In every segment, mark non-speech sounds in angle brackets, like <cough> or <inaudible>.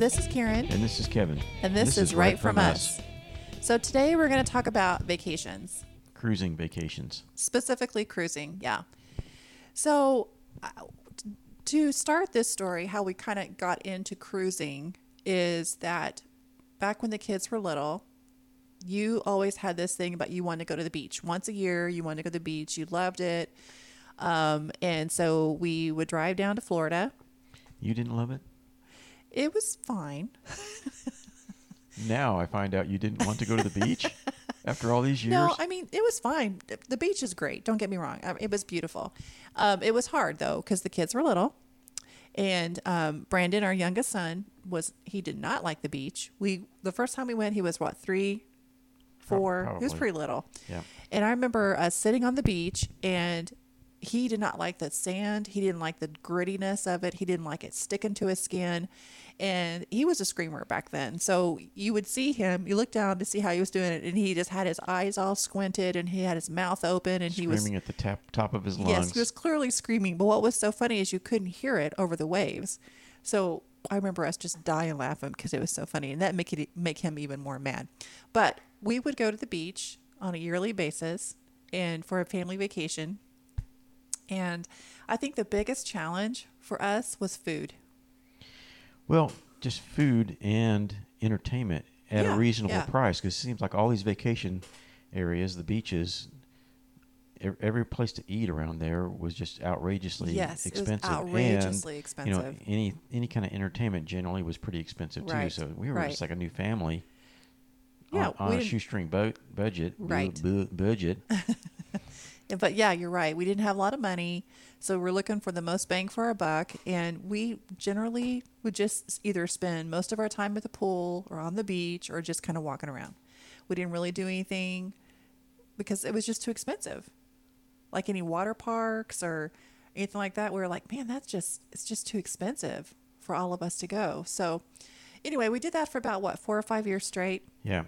this is Karen, And this is Kevin. and this, is, Right From Us. So today we're going to talk about vacations, Cruising vacations. specifically cruising. Yeah. So uh, to start this story, how we kind of got into cruising is that back when the kids were little, you always had this thing about you wanted to go to the beach once a year. You wanted to go to the beach. You loved it. Um, and so we would drive down to Florida. You didn't love it? It was fine. Now I find out you didn't want to go to the beach <laughs> after all these years. No, I mean it was fine. The beach is great. Don't get me wrong. Um, It was beautiful. Um, it was hard though because the kids were little, and um, Brandon, our youngest son, was he did not like the beach. We the first time we went, he was what three, four. He was pretty little. yeah. And I remember us sitting on the beach and he did not like the sand. He didn't like the grittiness of it. He didn't like it sticking to his skin. And he was a screamer back then. So you would see him, you look down to see how he was doing it, and he just had his eyes all squinted and he had his mouth open and he was Screaming at the tap, top of his lungs. Yes, he was clearly screaming. But what was so funny is you couldn't hear it over the waves. So I remember us just dying laughing because it was so funny, and that make it make him even more mad. But we would go to the beach on a yearly basis, and for a family vacation. And I think the biggest challenge for us was food. Well, just food and entertainment at Yeah, a reasonable yeah. price because it seems like all these vacation areas, the beaches, every place to eat around there was just outrageously Yes, expensive. outrageously and, You know, any any kind of entertainment generally was pretty expensive too. So we were right. just like a new family. Yeah, on, on a shoestring boat budget. bu- Right. bu- budget. <laughs> But yeah, you're right. We didn't have a lot of money, so we're looking for the most bang for our buck. And we generally would just either spend most of our time at the pool or on the beach or just kind of walking around. We didn't really do anything because it was just too expensive. Like any water parks or anything like that, we were like, man, that's just it's just too expensive for all of us to go. So anyway, we did that for about what four or five years straight. Yeah.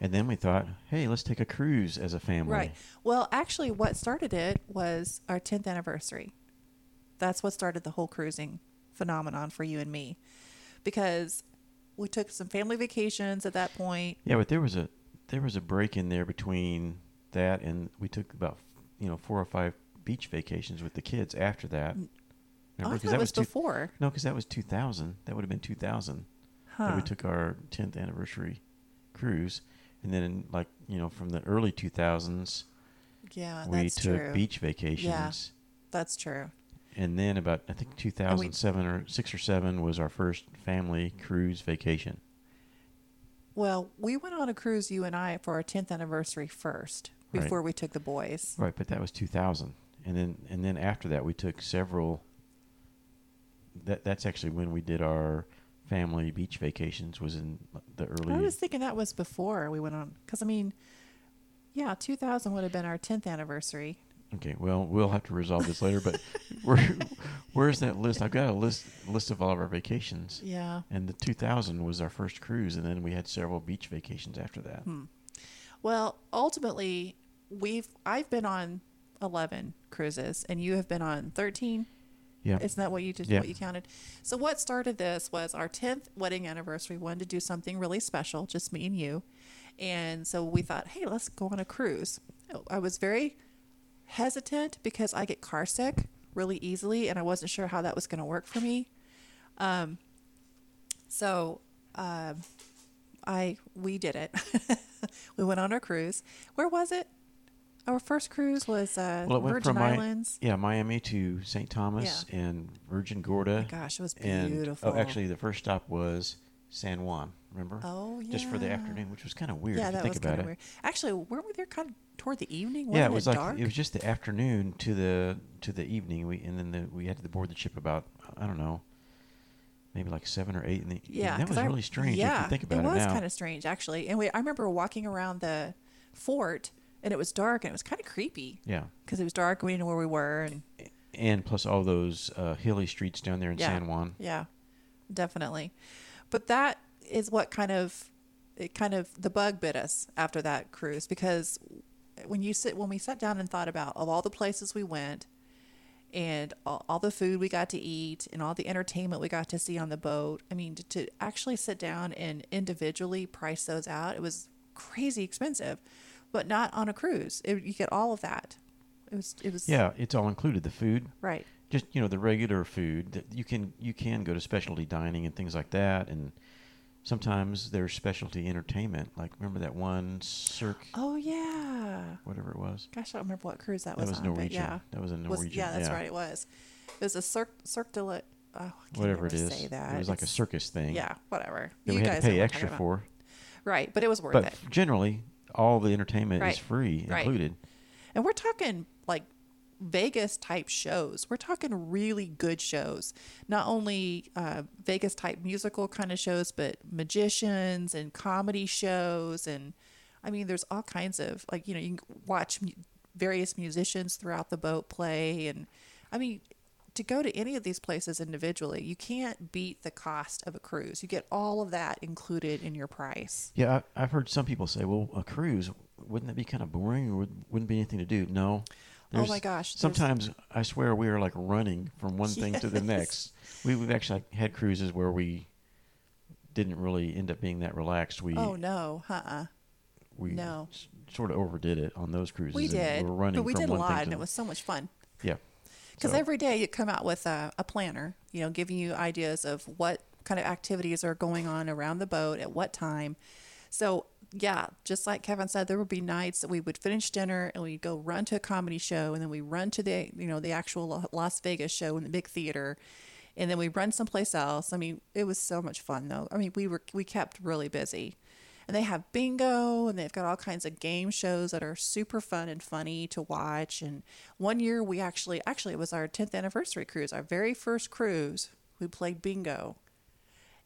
And then we thought, hey, let's take a cruise as a family. Right. Well, actually, what started it was our 10th anniversary. That's what started the whole cruising phenomenon for you and me. Because we took some family vacations at that point. Yeah, but there was a there was a break in there between that and we took about you know four or five beach vacations with the kids after that. Oh, I 'Cause thought it was two- before. No, because that was two thousand. That would have been two thousand. That we took our tenth anniversary cruise, and then in, like you know from the early two thousands Yeah, we took true. beach vacations. yeah, That's true. And then about I think 2007 or 6 or 7 was our first family cruise vacation. Well, we went on a cruise, you and I, for our 10th anniversary first Right. before we took the boys. Right, but that was 2000. And then and then after that we took several that that's actually when we did our family beach vacations was in the early I was thinking that was before we went on. Because, I mean, yeah, 2000 would have been our 10th anniversary. Okay, well, we'll have to resolve this later, but <laughs> where where's that list? I've got a list list of all of our vacations. Yeah. And the 2000 was our first cruise and then we had several beach vacations after that. Hmm. Well, ultimately, we've I've been on eleven cruises, and you have been on thirteen. Yeah. Isn't that what you just Yeah. what you counted? So what started this was our tenth wedding anniversary. We Wanted to do something really special, just me and you, and so we thought, hey, let's go on a cruise. I was very hesitant because I get car sick really easily, and I wasn't sure how that was going to work for me. Um, so um, I we did it. <laughs> we went on our cruise. Where was it? Our first cruise was uh, Well, it went Virgin from Mi- Islands. yeah, Miami to St. Thomas and Virgin Gorda. Oh my gosh, it was and beautiful. oh, actually, the first stop was San Juan. Remember? Oh, yeah. Just for the yeah. afternoon, which was kind of weird yeah, if you that think was about kind it. of weird. Actually, weren't we there kind of toward the evening? yeah, Wasn't it was it like dark? it was just the afternoon to the to the evening. We and then the, we had to board the ship about I don't know, maybe like seven or eight in the evening. yeah, that 'cause was I- really strange Yeah, if you think about it it, was now. kind of strange actually. And we, I remember walking around the fort, and it was dark, and it was kind of creepy yeah, because it was dark. and We didn't know where we were, and and plus all those uh, hilly streets down there in Yeah. San Juan. Yeah, definitely. But that is what kind of it kind of the bug bit us after that cruise because when you sit when we sat down and thought about of all the places we went and all, all the food we got to eat and all the entertainment we got to see on the boat. I mean, to, to actually sit down and individually price those out, it was crazy expensive, but not on a cruise. It, you get all of that. It was, it was, Yeah, it's all included. The food, right. just you know, the regular food. That you can you can go to specialty dining and things like that, and sometimes there's specialty entertainment. Like remember that one Cirque, Oh, yeah. whatever it was. Gosh, I don't remember what cruise that was. That was, on, Norwegian. Yeah. That was a Was- yeah, that's right. It was. It was a Cirque, Cirque de la, oh, Whatever it is. Say that. It was like a circus thing. Yeah, whatever. That you we had guys to pay extra for. Right, but it was worth But it. generally, all the entertainment Right. is free Right. included. And we're talking like Vegas type shows. We're talking really good shows. Not only uh, Vegas type musical kind of shows, but magicians and comedy shows. And I mean, there's all kinds of like, you know, you can watch mu- various musicians throughout the boat play. And I mean, to go to any of these places individually, you can't beat the cost of a cruise. You get all of that included in your price. Yeah, I, I've heard some people say, "Well, a cruise wouldn't that be kind of boring, or would, wouldn't be anything to do?" No. Oh my gosh, there's- Sometimes I swear we are like running from one thing to the <laughs> next. We, we've actually had cruises where we didn't really end up being that relaxed. We Oh no, uh uh we no. sort of overdid it on those cruises. We did, We were running but we did a lot, and it was so much fun. yeah. Because So- every day you come out with a, a planner, you know, giving you ideas of what kind of activities are going on around the boat at what time. So yeah, just like Kevin said, there would be nights that we would finish dinner and we'd go run to a comedy show, and then we run to the you know the actual Las Vegas show in the big theater, and then we run someplace else. I mean, it was so much fun though. I mean, we were we kept really busy. And they have bingo and they've got all kinds of game shows that are super fun and funny to watch. And one year we actually, actually, it was our 10th anniversary cruise, our very first cruise. We played bingo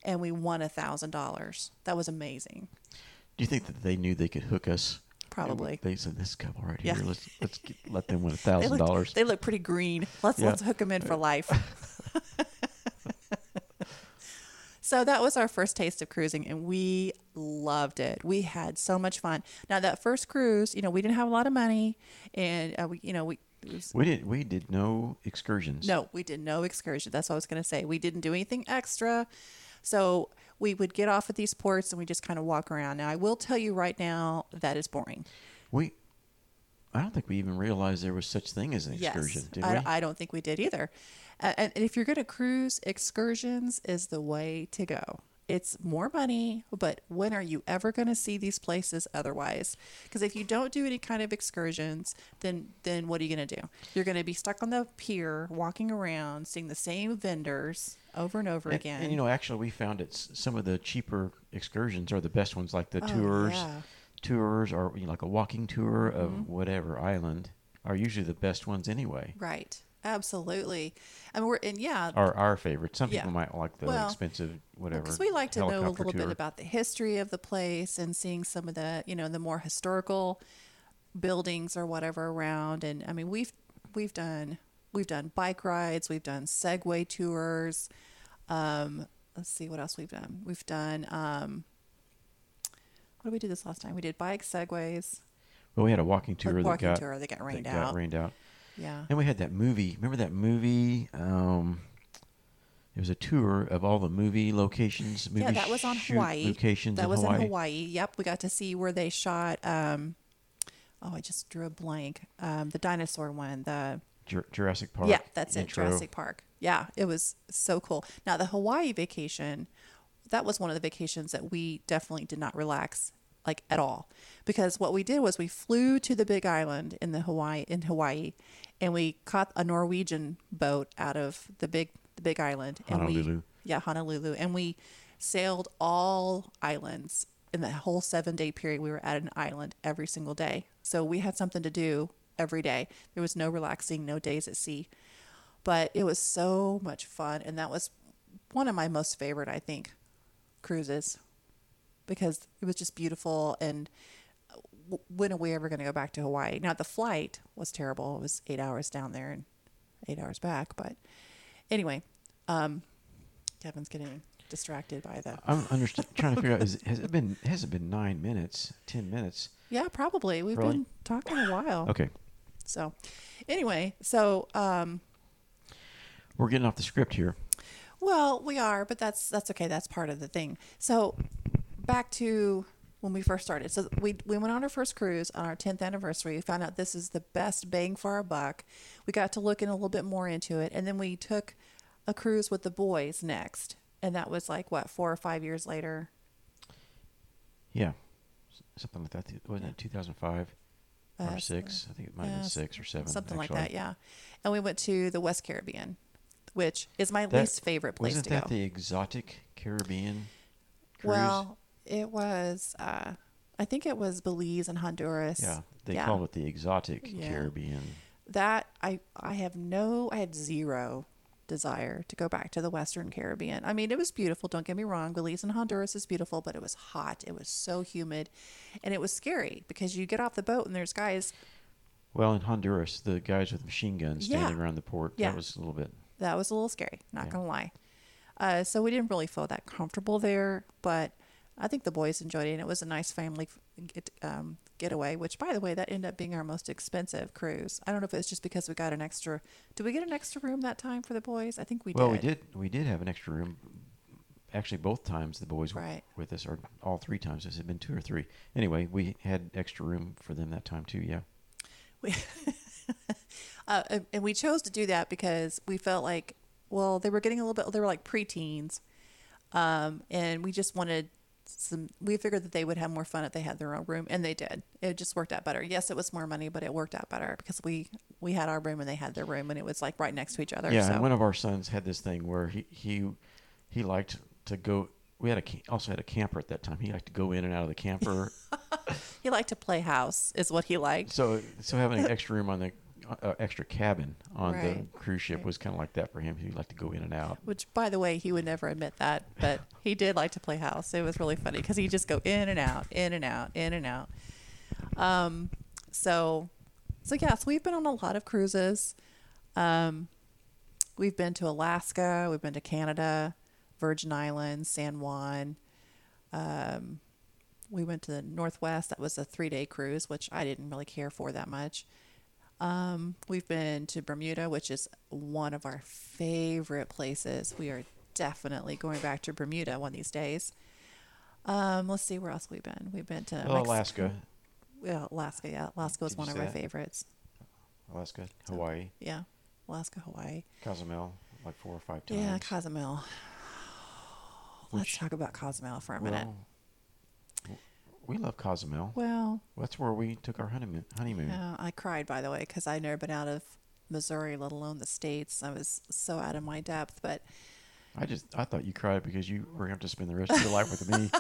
and we won a $1,000. That was amazing. Do you think that they knew they could hook us? Probably. They said, "This couple right Yeah. here, let's let's <laughs> get, let them win a thousand dollars." they look pretty green. Let's Yeah. let's hook them in for uh, life. <laughs> so that was our first taste of cruising, and we loved it. We had so much fun. Now that first cruise, you know, we didn't have a lot of money, and uh, we, you know, we. was- We did. We did no excursions. no, we did no excursion. That's what I was going to say. We didn't do anything extra. So we would get off at these ports and we just kind of walk around. Now, I will tell you right now that is boring. We. I don't think we even realized there was such thing as an excursion. yes, Did I. I don't think we did either. And if you're going to cruise, excursions is the way to go. It's more money, but when are you ever going to see these places otherwise? Because if you don't do any kind of excursions, then then what are you going to do? You're going to be stuck on the pier, walking around, seeing the same vendors over and over And, again. and, you know, actually, we found it's Some of the cheaper excursions are the best ones, like the Oh, tours. yeah. Mm-hmm. Tours or you know, like a walking tour of whatever island are usually the best ones anyway. Right. Absolutely. And we're and yeah, Are our favorite. Some Yeah. people might like the Well, expensive whatever. because we like to know a little bit about the history of the place and seeing some of the you know the more historical buildings or whatever around. And I mean we've we've done we've done bike rides, we've done Segway tours. Um, let's see what else we've done. We've done um, what did we do this last time? We did bike segways, Well, we had a walking a tour that walking got tour that got rained that out. got rained out. Yeah. And we had that movie. Remember that movie? Um, it was a tour of all the movie locations. Movie yeah, that was on Hawaii. Locations that in was Hawaii. in Hawaii. Yep, we got to see where they shot. Um, oh, I just drew a blank. Um, the dinosaur one. The Jur- Jurassic Park. yeah, that's intro. it. Jurassic Park. Yeah, it was so cool. Now the Hawaii vacation, that was one of the vacations that we definitely did not relax like at all. Because what we did was we flew to the big island in the Hawaii in Hawaii and we caught a Norwegian boat out of the big the big island and we yeah Honolulu. And we sailed all islands in the whole 7 day period we were at an island every single day. So we had something to do every day. There was no relaxing no days at sea. But it was so much fun and that was one of my most favorite i think cruises because it was just beautiful and when are we ever going to go back to hawaii now the flight was terrible it was eight hours down there and eight hours back but anyway um kevin's getting distracted by the I'm trying to figure out. Is, has it been? Has it been nine minutes? Ten minutes? yeah probably we've Really? been talking a while Okay. So, anyway, so um, We're getting off the script here. Well, we are, but that's that's okay. That's part of the thing. So, back to when we first started. So we we went on our first cruise on our 10th anniversary. We found out this is the best bang for our buck. We got to look in a little bit more into it, and then we took a cruise with the boys next, and that was like what four or five years later. Yeah, something like that. Wasn't it 2005 Uh, or six? I think it might have yeah, been six or seven. something like that. Yeah, and we went to the West Caribbean, which is my That- least favorite place Wasn't to that the exotic Caribbean cruise? Well, it was. Uh, I think it was Belize and Honduras. yeah, they yeah. called it the exotic Yeah. Caribbean. that I I have no I had zero desire to go back to the Western Caribbean. I mean, it was beautiful. Don't get me wrong. Belize and Honduras is beautiful, but it was hot. It was so humid, and it was scary because you get off the boat and there's guys. Well, in Honduras, the guys with machine guns Yeah. standing around the port. Yeah. That was a little bit. That was a little scary. Not Yeah. gonna lie. Uh, so we didn't really feel that comfortable there, but I think the boys enjoyed it, and it was a nice family get, um, getaway. Which, by the way, that ended up being our most expensive cruise. I don't know if it was just because we got an extra. Did we get an extra room that time for the boys? I think we well, did. we did. We did have an extra room. Actually, both times the boys were with us, or all three times. This had been two or three. Anyway, we had extra room for them that time too. Yeah. We, <laughs> uh, and- and we chose to do that because we felt like, well, they were getting a little bit, they were like preteens. Um, and we just wanted some, we figured that they would have more fun if they had their own room, and they did. It just worked out better. Yes, it was more money, but it worked out better because we, we had our room and they had their room, and it was like right next to each other. Yeah, so. and one of our sons had this thing where he he he liked to go. We had a also had a camper at that time. He liked to go in and out of the camper. <laughs> he liked to play house, is what he liked. so so having an extra room on the uh, extra cabin on Right. the cruise ship Right. was kind of like that for him. He liked to go in and out. Which, by the way, he would never admit that, but <laughs> he did like to play house. It was really funny because he'd just go in and out, in and out, in and out. Um, so, so yeah, so we've been on a lot of cruises. Um, we've been to Alaska, we've been to Canada, Virgin Islands, San Juan. Um, we went to the Northwest. That was a three day cruise, which I didn't really care for that much. Um, we've been to Bermuda, which is one of our favorite places. We are definitely going back to Bermuda one of these days. Um, let's see where else we've been. We've been to Well, Mex- Alaska, Yeah, Alaska. Yeah, Alaska was Did one of our that? favorites. Alaska, So- Hawaii, Yeah, Alaska, Hawaii. Cozumel, like four or five times. Yeah, Cozumel. Let's talk about Cozumel for a minute. Well, w- we love Cozumel. Well, That's where we took our honeymoon. Honeymoon. yeah, I cried by the way because I'd never been out of Missouri, let alone the states. I was so out of my depth, but I just I thought you cried because you were going to have to spend the rest of your life with me.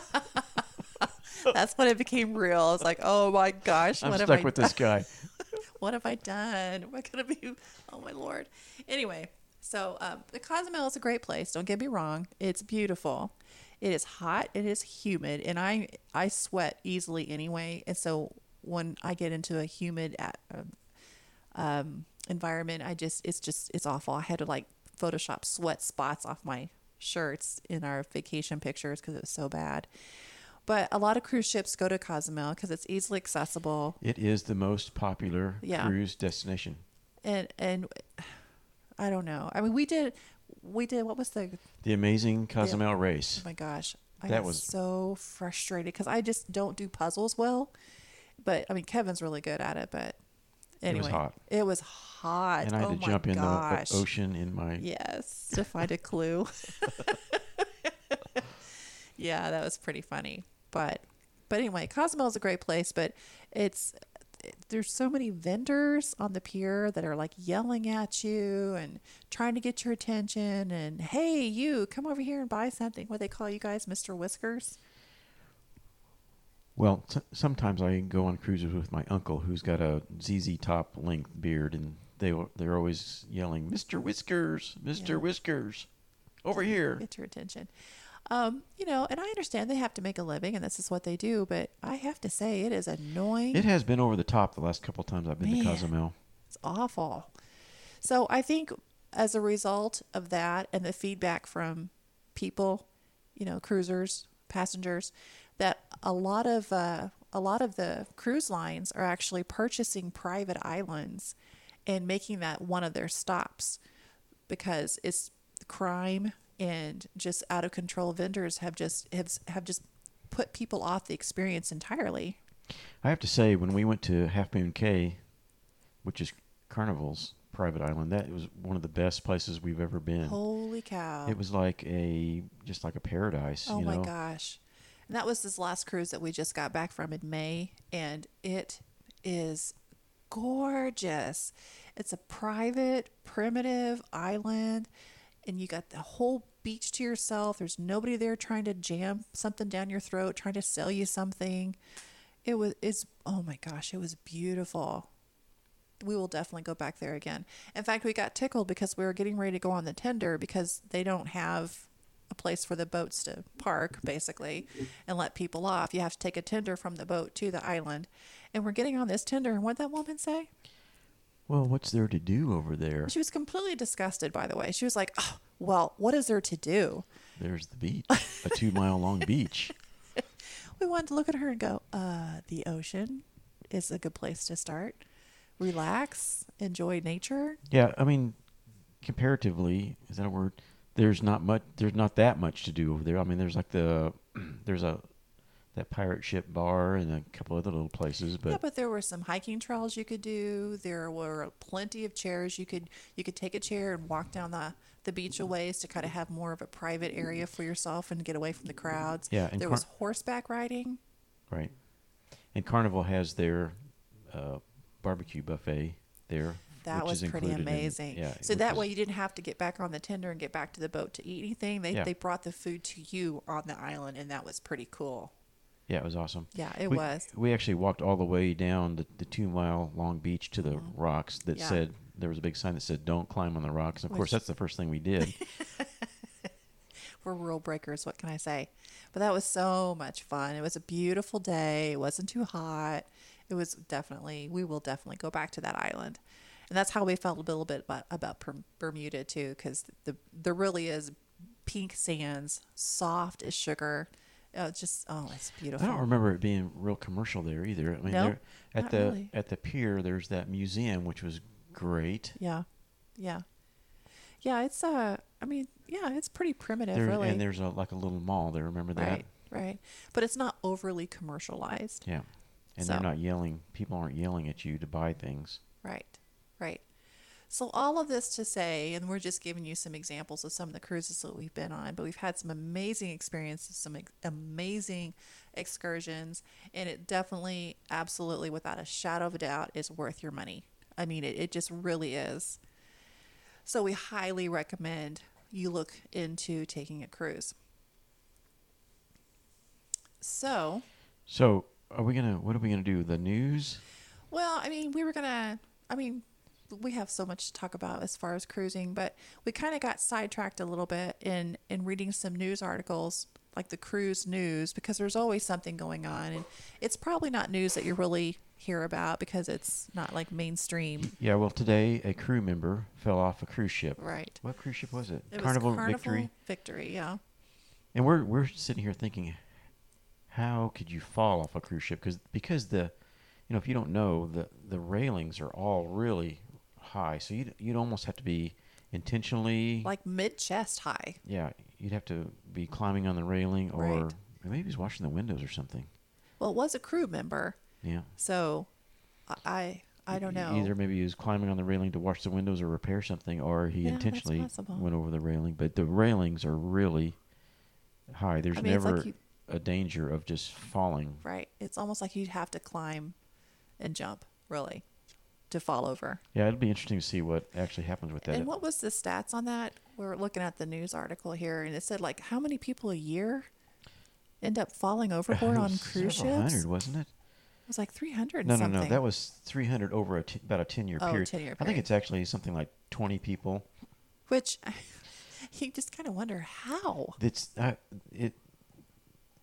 <laughs> that's when it became real. I was like, oh my gosh, I'm what have stuck I with <laughs> this guy. <laughs> what have I done? Am I gonna be? Oh my lord. Anyway, so um, the Cozumel is a great place. Don't get me wrong; it's beautiful. It is hot. It is humid, and I I sweat easily anyway. And so when I get into a humid um, um, environment, I just it's just it's awful. I had to like Photoshop sweat spots off my shirts in our vacation pictures because it was so bad. But a lot of cruise ships go to Cozumel because it's easily accessible. It is the most popular Yeah. cruise destination. and and I don't know. I mean, we did we did what was the The amazing Cozumel race. oh my gosh I That was so frustrated because I just don't do puzzles well. But I mean, Kevin's really good at it. But Anyway, It was hot. It was hot. and I had oh to jump in the gosh. ocean in my. Yes, to find a clue. <laughs> <laughs> yeah, that was pretty funny. But but anyway, Cozumel is a great place, but it's there's so many vendors on the pier that are like yelling at you and trying to get your attention and hey you come over here and buy something what they call you guys mr whiskers Well, s- sometimes I go on cruises with my uncle, who's got a ZZ Top length beard, and they they're always yelling, "Mr. Whiskers, Mr. Yeah. Whiskers, over here." get your attention um you know and i understand they have to make a living and this is what they do but i have to say it is annoying It has been over the top the last couple times I've been Man. to Cozumel. It's awful. So I think as a result of that and the feedback from people, you know, cruisers, passengers, that a lot of uh, a lot of the cruise lines are actually purchasing private islands and making that one of their stops. because it's crime and just out of control vendors have just have, have just put people off the experience entirely. I have to say, when we went to Half Moon Cay, which is Carnival's private island, that was one of the best places we've ever been. Holy cow! It was like a just like a paradise. Oh my know? gosh. And that was this last cruise that we just got back from in May, and it is gorgeous. It's a private, primitive island, and you got the whole beach to yourself. There's nobody there trying to jam something down your throat, trying to sell you something. It was it's oh my gosh, it was beautiful. We will definitely go back there again. In fact, we got tickled because we were getting ready to go on the tender because they don't have a place for the boats to park basically and let people off. You have to take a tender from the boat to the island. And we're getting on this tender and what that woman say? Well, what's there to do over there? She was completely disgusted by the way. She was like, oh, "Well, what is there to do?" There's the beach, a two mile long <laughs> beach. We wanted to look at her and go, "Uh, the ocean is a good place to start. Relax, enjoy nature." Yeah, I mean, comparatively, is that a word? There's not much. There's not that much to do over there. I mean, there's like the <clears throat> there's a that pirate ship bar and a couple other little places, but yeah, but there were some hiking trails you could do. There were plenty of chairs you could you could take a chair and walk down the the beach a ways to kind of have more of a private area for yourself and get away from the crowds. Yeah, there car- was horseback riding. right. And Carnival has their uh, barbecue buffet there. That which was is pretty included in- amazing. yeah, so that is- way you didn't have to get back on the tender and get back to the boat to eat anything. They Yeah. they brought the food to you on the island, and that was pretty cool. Yeah, it was awesome. Yeah, it we, was. We actually walked all the way down the, the two mile long beach to the rocks that Mm-hmm. Yeah. said there was a big sign that said "Don't climb on the rocks." And of course, that's the first thing we did. <laughs> We're rule breakers. What can I say? But that was so much fun. It was a beautiful day. It wasn't too hot. It was definitely. We will definitely go back to that island, and that's how we felt a little bit about, about Bermuda too, because the there really is pink sands, soft as sugar. Oh, it's just oh, it's beautiful. I don't remember it being real commercial there either. I mean, Nope, there, at the really. at the pier, there's that museum which was great. Yeah, yeah, yeah. It's uh, I mean, yeah, it's pretty primitive, There, really. And there's a like a little mall there. Remember that? right, right. But it's not overly commercialized. Yeah. And So- they're not yelling. People aren't yelling at you to buy things. Right, right. So all of this to say, and we're just giving you some examples of some of the cruises that we've been on, but we've had some amazing experiences, some ex- amazing excursions, and it definitely, absolutely, without a shadow of a doubt, is worth your money. I mean, it, it just really is. So we highly recommend you look into taking a cruise. So, So, are we gonna? What are we gonna do? The news? Well, I mean, we were gonna. I mean, we have so much to talk about as far as cruising, but we kind of got sidetracked a little bit in in reading some news articles, like the cruise news, because there's always something going on, and it's probably not news that you're really hear about because it's not like mainstream. Yeah. Well, today a crew member fell off a cruise ship. Right. What cruise ship was it? It Carnival, was Carnival Victory. Victory, yeah. And we're we're sitting here thinking, how could you fall off a cruise ship? Because because the, you know, if you don't know, the the railings are all really high, so you'd you'd almost have to be intentionally. Like mid chest high. yeah, you'd have to be climbing on the railing, or Right. maybe he's washing the windows or something. Well, it was a crew member, Yeah. so I I, don't know. Either maybe he was climbing on the railing to wash the windows or repair something, or he Yeah, intentionally went over the railing. But the railings are really high. There's I mean, it's like never you- a danger of just falling. Right. It's almost like you'd have to climb and jump, really, to fall over. Yeah, it'll be interesting to see what actually happens with that. And what was the stats on that? We're looking at the news article here, and it said like how many people a year end up falling <laughs> overboard on cruise ships? hundred, wasn't it? It was like three hundred. No, no, something. no. That was 300 over a t- about a 10 year Oh, period. 10-year I think it's actually something like 20 people. which <laughs> you just kind of wonder how. It's uh, it.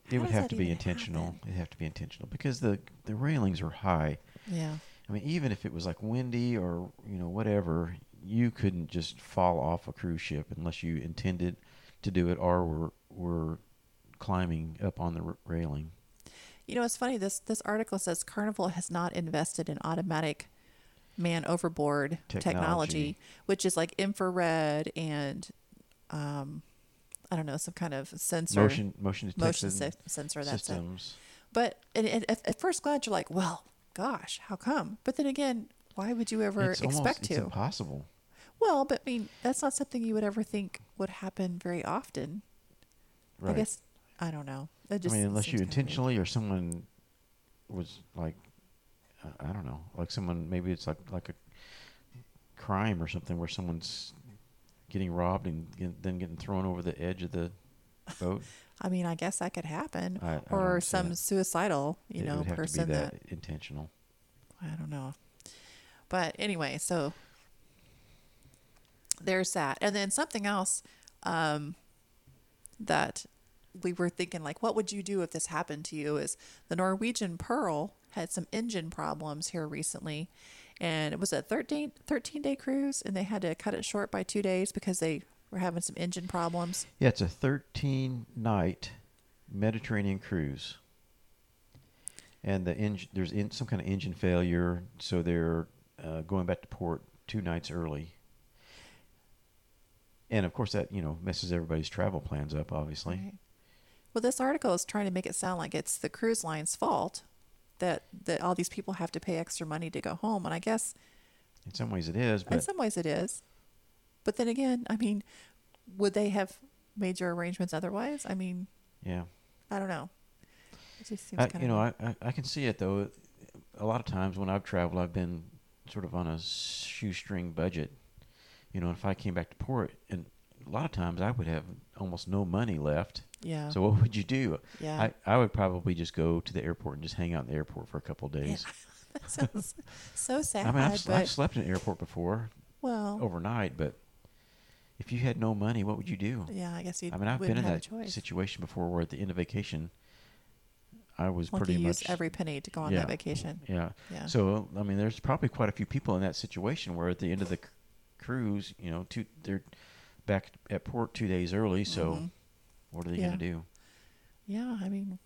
It How would have to be intentional. happen? It'd have to be intentional because the the railings are high. Yeah. I mean, even if it was like windy or you know whatever, you couldn't just fall off a cruise ship unless you intended to do it or were were climbing up on the r- railing. You know, it's funny. This this article says Carnival has not invested in automatic man overboard technology, Technology. which is like infrared and um, I don't know some kind of sensor Motion motion motion se- sensor. That's it. systems. But at, at first glance, you're like, well, gosh, how come? But then again, why would you ever It's expect almost, to? It's impossible. Well, but I mean, that's not something you would ever think would happen very often. Right. I guess I don't know. I mean, unless you intentionally or someone was like, uh, I don't know, like someone maybe it's like like a crime or something where someone's getting robbed and get, then getting thrown over the edge of the <laughs> boat. I mean, I guess that could happen, I- I or some suicidal, you it know, person that, that intentional. I don't know. But anyway, so there's that. And then something else um, that we were thinking, like, what would you do if this happened to you? Is the Norwegian Pearl had some engine problems here recently. And it was a 13, 13 day cruise, and they had to cut it short by two days because they were having some engine problems. Yeah, it's a 13 night Mediterranean cruise. And the engine, there's in, some kind of engine failure, so they're uh, going back to port two nights early. And of course, that you know messes everybody's travel plans up. Obviously, Right. Well, this article is trying to make it sound like it's the cruise line's fault that that all these people have to pay extra money to go home, and I guess in some ways it is, in some ways it is. But then again, I mean, would they have made your arrangements otherwise? I mean, yeah, I don't know. It just seems I, kind you know, I, I I can see it though. A lot of times when I've traveled, I've been sort of on a shoestring budget. You know, if I came back to port, and a lot of times I would have almost no money left. Yeah, So what would you do? yeah. I, I would probably just go to the airport and just hang out in the airport for a couple Yeah. days. <laughs> that sounds so sad. I mean, I've, but I've slept in an airport before well, overnight, but if you had no money, what would you do? yeah, I guess you. I mean, I've been in that situation before where at the end of vacation, I was Like pretty much every penny to go on yeah, that vacation. Yeah. Yeah. So I mean, there's probably quite a few people in that situation where at the end of the c- cruise, you know, two they're back at port two days early. So Mhm. What are they Yeah. going to do? Yeah, I mean,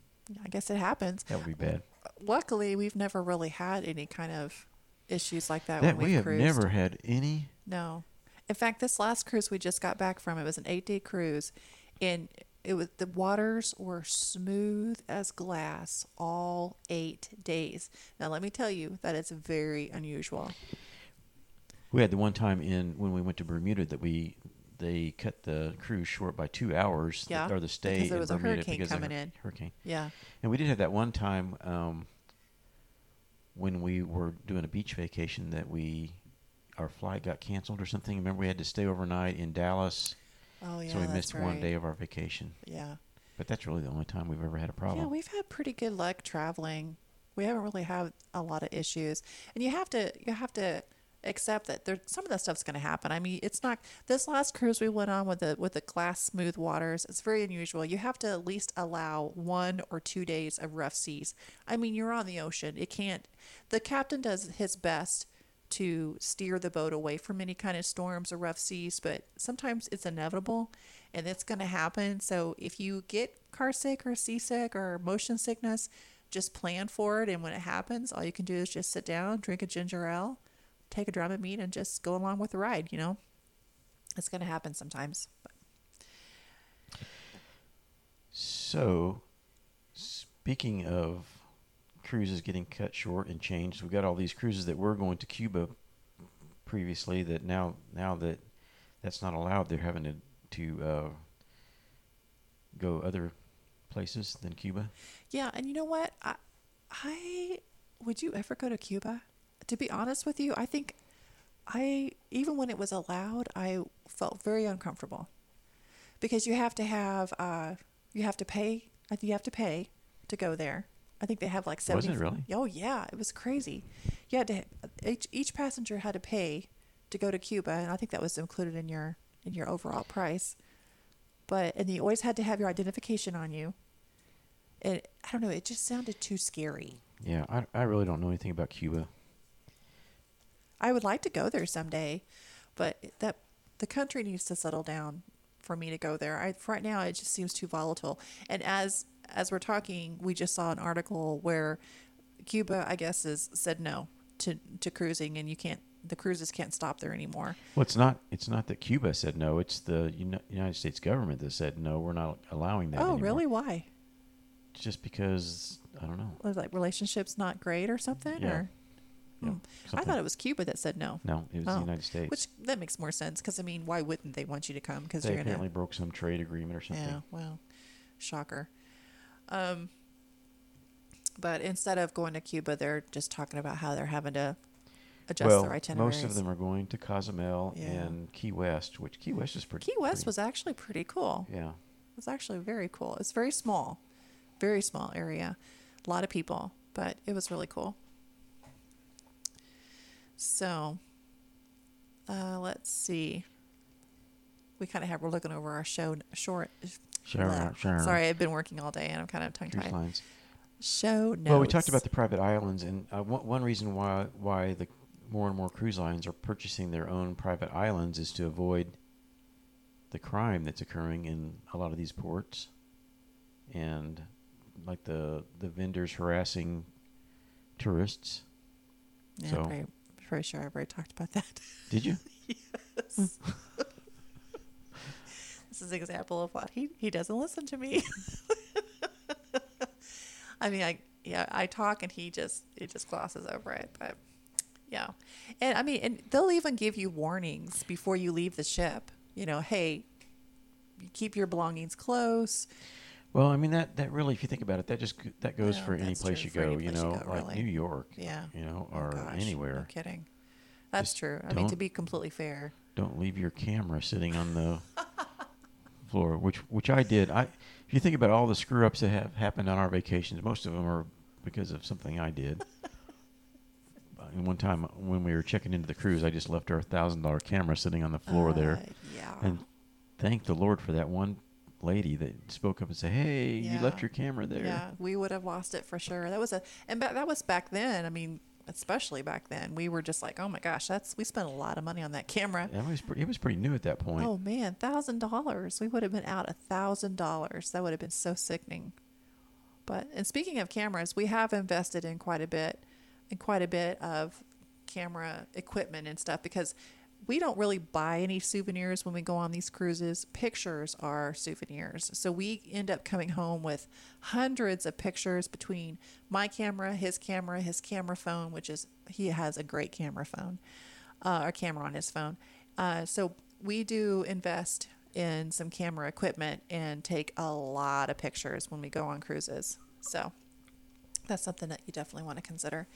I guess it happens. That would be bad. Luckily, we've never really had any kind of issues like that. That when we we've have cruised. never had any. No. In fact, this last cruise we just got back from, it was an eight day cruise, and it was the waters were smooth as glass all eight days. Now, let me tell you that it's very unusual. We had the one time in when we went to Bermuda that we they cut the cruise short by two hours. Yeah, or the stay because there in was a hurricane because coming in. Hurricane. Yeah. And we did have that one time um, when we were doing a beach vacation that we our flight got canceled or something. Remember we had to stay overnight in Dallas, Oh, yeah. so we missed one day of our vacation. Yeah. But that's really the only time we've ever had a problem. Yeah, we've had pretty good luck traveling. We haven't really had a lot of issues, and you have to you have to accept that there some of that stuff's going to happen. I mean, it's not this last cruise we went on with the with the glass smooth waters. It's very unusual. You have to at least allow one or two days of rough seas. I mean, you're on the ocean. It can't. The captain does his best to steer the boat away from any kind of storms or rough seas, but sometimes it's inevitable and it's going to happen. So if you get car sick or seasick or motion sickness, just plan for it. And when it happens, all you can do is just sit down, drink a ginger ale, take a Dramamine, and just go along with the ride. You know, it's going to happen sometimes. But So, speaking of cruises getting cut short and changed, we've got all these cruises that were going to Cuba previously that now now that that's not allowed, they're having to to uh, go other places than Cuba. yeah, and you know what? I, I would you ever go to Cuba? To be honest with you, I think I even when it was allowed, I felt very uncomfortable because you have to have uh, you have to pay. I think you have to pay to go there. I think they have like 70. Was it really? Oh yeah, it was crazy. You had to each, each passenger had to pay to go to Cuba, and I think that was included in your in your overall price. But and you always had to have your identification on you. And I don't know, it just sounded too scary. Yeah, I, I really don't know anything about Cuba. I would like to go there someday, but that the country needs to settle down for me to go there. I right now it just seems too volatile. And as as we're talking, we just saw an article where Cuba, I guess, is said no to to cruising, and you can't the cruises can't stop there anymore. Well, it's not. It's not that Cuba said no. It's the United States government that said no. We're not allowing that. oh, anymore." really? Why? Just because I don't know. Like relationships not great or something? Yeah. Or Yeah, Hmm. I thought it was Cuba that said no. No, it was Oh, the United States. Which that makes more sense because I mean, why wouldn't they want you to come? Because they you're gonna apparently broke some trade agreement or something. Yeah, well, shocker. Um, but instead of going to Cuba, they're just talking about how they're having to adjust well, their itineraries. most of them are going to Cozumel Yeah. and Key West, which Key West is pretty. Key West pretty- was actually pretty cool. Yeah. It was actually very cool. It's very small, very small area, a lot of people, but it was really cool. So, uh, let's see. We kind of have we're looking over our show short. Sure, Blah. sure. Sorry, I've been working all day and I'm kind of tongue tied. Show notes. Well, we talked about the private islands, and uh, one, one reason why why the more and more cruise lines are purchasing their own private islands is to avoid the crime that's occurring in a lot of these ports, and like the the vendors harassing tourists. Yeah, So- pretty, pretty sure I've already talked about that. Did you? <laughs> yes. <laughs> this is an example of what he, he doesn't listen to me. <laughs> I mean, I yeah, I talk and he just he just glosses over it, but yeah, and I mean, and they'll even give you warnings before you leave the ship. You know, hey, keep your belongings close. Well, I mean that that really, if you think about it, that just that goes Yeah, for any place you go. You place you know, go, like really. New York. Yeah. You know, Oh, or gosh, anywhere. No kidding. That's Just true. I mean, to be completely fair. don't leave your camera sitting on the floor, which which I did. I if you think about all the screw ups that have happened on our vacations, most of them are because of something I did. And <laughs> one time when we were checking into the cruise, I just left our thousand dollar camera sitting on the floor there, Uh, yeah. and thank the Lord for that one lady that spoke up and said, "Hey, you left your camera there." Yeah, we would have lost it for sure. That was a, and ba- that was back then. I mean, especially back then, we were just like, oh my gosh, that's we spent a lot of money on that camera. It was pre- it was pretty new at that point. Oh man, thousand dollars. We would have been out a thousand dollars. That would have been so sickening. But and speaking of cameras, we have invested in quite a bit, in quite a bit of camera equipment and stuff because we don't really buy any souvenirs when we go on these cruises. Pictures are souvenirs. So we end up coming home with hundreds of pictures between my camera, his camera, his camera phone, which is he has a great camera phone, uh, or camera on his phone. Uh, so we do invest in some camera equipment and take a lot of pictures when we go on cruises. So that's something that you definitely want to consider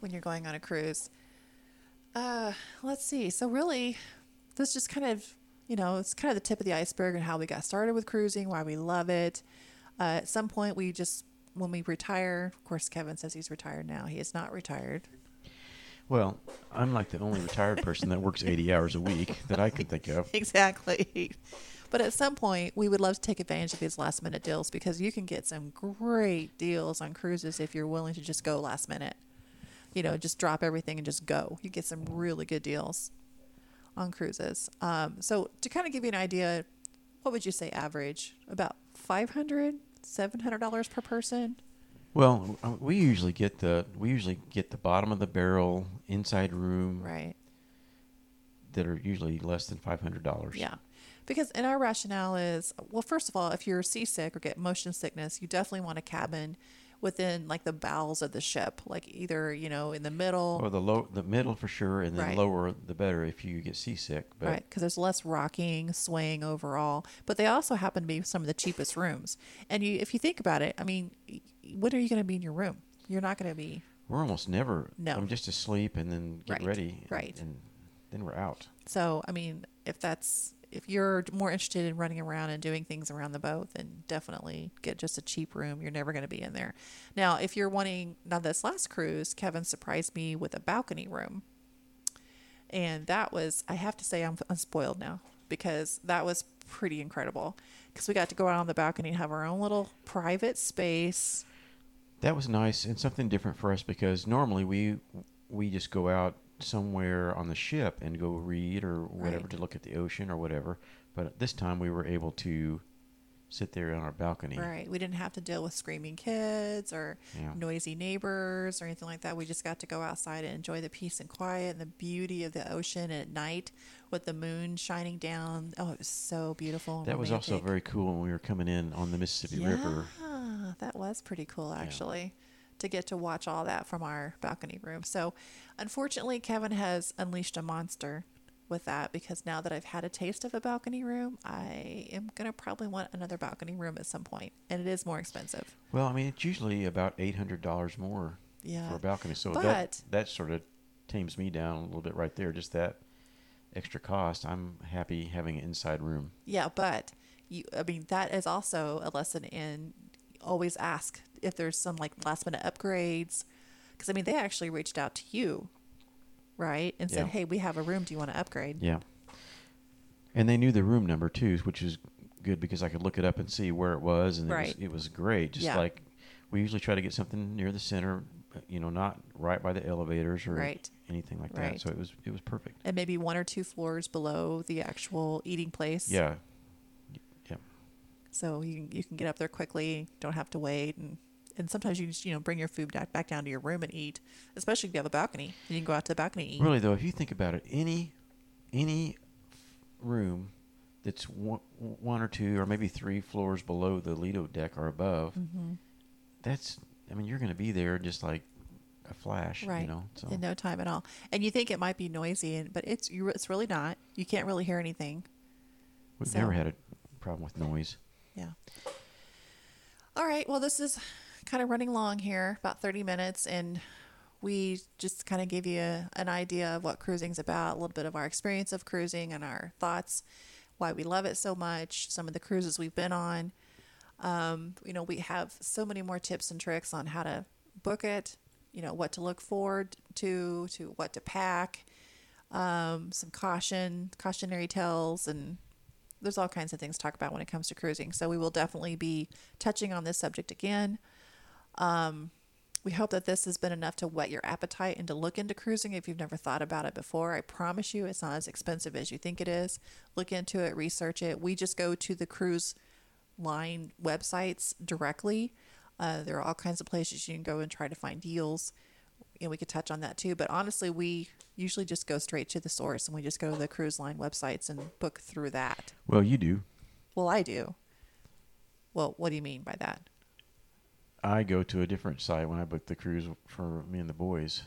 when you're going on a cruise. Uh, let's see. So really, this just kind of, you know, it's kind of the tip of the iceberg and how we got started with cruising, why we love it. Uh, at some point, we just when we retire, of course, Kevin says he's retired now. He is not retired. Well, I'm like the only retired person that works 80 hours a week that I can think of. <laughs> exactly. But at some point, we would love to take advantage of these last minute deals because you can get some great deals on cruises if you're willing to just go last minute. You know, just drop everything and just go. You get some really good deals on cruises. Um, so, to kind of give you an idea, what would you say average? About $500, $700 per person? Well, uh, we usually get the we usually get the bottom of the barrel inside room Right. that are usually less than five hundred dollars. Yeah. Because and our rationale is well, first of all, if you're seasick or get motion sickness, you definitely want a cabin within like the bowels of the ship, like either, you know, in the middle. Or the low, the middle for sure, and then Right. lower the better if you get seasick. But Right, because there's less rocking, swaying overall, but they also happen to be some of the cheapest rooms. And you, if you think about it, I mean, when are you going to be in your room? You're not going to be we're almost never. No. I'm just asleep and then get Right, ready. and- right. And then we're out. So, I mean, if that's if you're more interested in running around and doing things around the boat, then definitely get just a cheap room. You're never going to be in there. Now, if you're wanting now this last cruise, Kevin surprised me with a balcony room. And that was I have to say I'm unspoiled now because that was pretty incredible because we got to go out on the balcony and have our own little private space. That was nice and something different for us because normally we we just go out somewhere on the ship and go read or whatever Right. to look at the ocean or whatever. But this time we were able to sit there on our balcony. Right. We didn't have to deal with screaming kids or Yeah. noisy neighbors or anything like that. We just got to go outside and enjoy the peace and quiet and the beauty of the ocean at night with the moon shining down. Oh, it was so beautiful. That was also very cool when we were coming in on the Mississippi River. Yeah, that was pretty cool actually to get to watch all that from our balcony room. So, unfortunately, Kevin has unleashed a monster with that because now that I've had a taste of a balcony room, I am going to probably want another balcony room at some point, and it is more expensive. Well, I mean, it's usually about eight hundred dollars more Yeah. for a balcony. So But- that that sort of tames me down a little bit right there. Just that extra cost. I'm happy having an inside room. Yeah, but you I mean that is also a lesson in always ask if there's some like last minute upgrades cuz I mean they actually reached out to you, right? And said, Yeah. "Hey, we have a room. Do you want to upgrade?" Yeah. And they knew the room number too, which is good because I could look it up and see where it was, and Right. it, was, it was great. Just Yeah. like we usually try to get something near the center, uh, you know, not right by the elevators or Right. anything like Right. that. So it was it was perfect. And maybe one or two floors below the actual eating place. Yeah. So you can- you can get up there quickly, don't have to wait and and sometimes you just, you know, bring your food back, back down to your room and eat, especially if you have a balcony. You can go out to the balcony and eat. Really though, if you think about it, any any room that's one, one or two or maybe three floors below the Lido deck or above, Mhm. that's I mean you're going to be there just like a flash, right you know. So in no time at all and you think it might be noisy and but it's you it's really not you can't really hear anything we've so- never had a problem with noise. Yeah. All right well this is kind of running long here about 30 minutes and we just kind of gave you a, an idea of what cruising's about a little bit of our experience of cruising and our thoughts why we love it so much some of the cruises we've been on. Um, you know we have so many more tips and tricks on how to book it you know what to look forward to to what to pack um, some caution cautionary tales and there's all kinds of things to talk about when it comes to cruising so we will definitely be touching on this subject again um, we hope that this has been enough to whet your appetite and to look into cruising if you've never thought about it before. I promise you it's not as expensive as you think it is. Look into it, research it. We just go to the cruise line websites directly. Uh, there are all kinds of places you can go and try to find deals. And we could touch on that too. But honestly, we usually just go straight to the source and we just go to the cruise line websites and book through that. Well, you do. Well, I do. Well, what do you mean by that? I go to a different site when I book the cruise for me and the boys.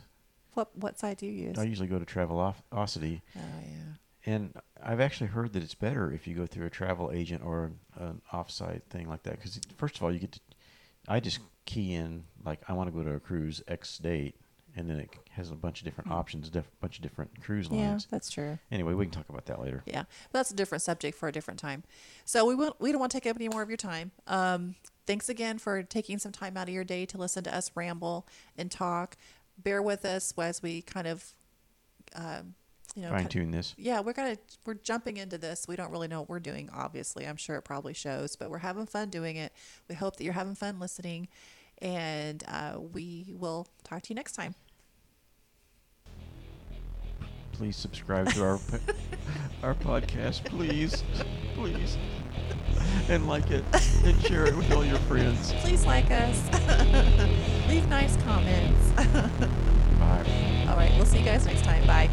What what site do you use? I usually go to Travelocity, oh yeah. and I've actually heard that it's better if you go through a travel agent or an off-site thing like that. Because first of all, you get to, I just key in like I want to go to a cruise X date, and then it has a bunch of different Hmm. options, a bunch of different cruise lines. Yeah, that's true. Anyway, we can talk about that later. Yeah, but that's a different subject for a different time. So we won't, we don't want to take up any more of your time. Um, thanks again for taking some time out of your day to listen to us ramble and talk. Bear with us as we kind of, um, you know, Fine tune this. yeah, we're gonna we're jumping into this. We don't really know what we're doing. Obviously, I'm sure it probably shows, but we're having fun doing it. We hope that you're having fun listening, and uh, we will talk to you next time. Please subscribe to our <laughs> our podcast, please, please, <laughs> and like it and share it with all your friends. Please like us. <laughs> Leave nice comments. Bye. All right, we'll see you guys next time. Bye.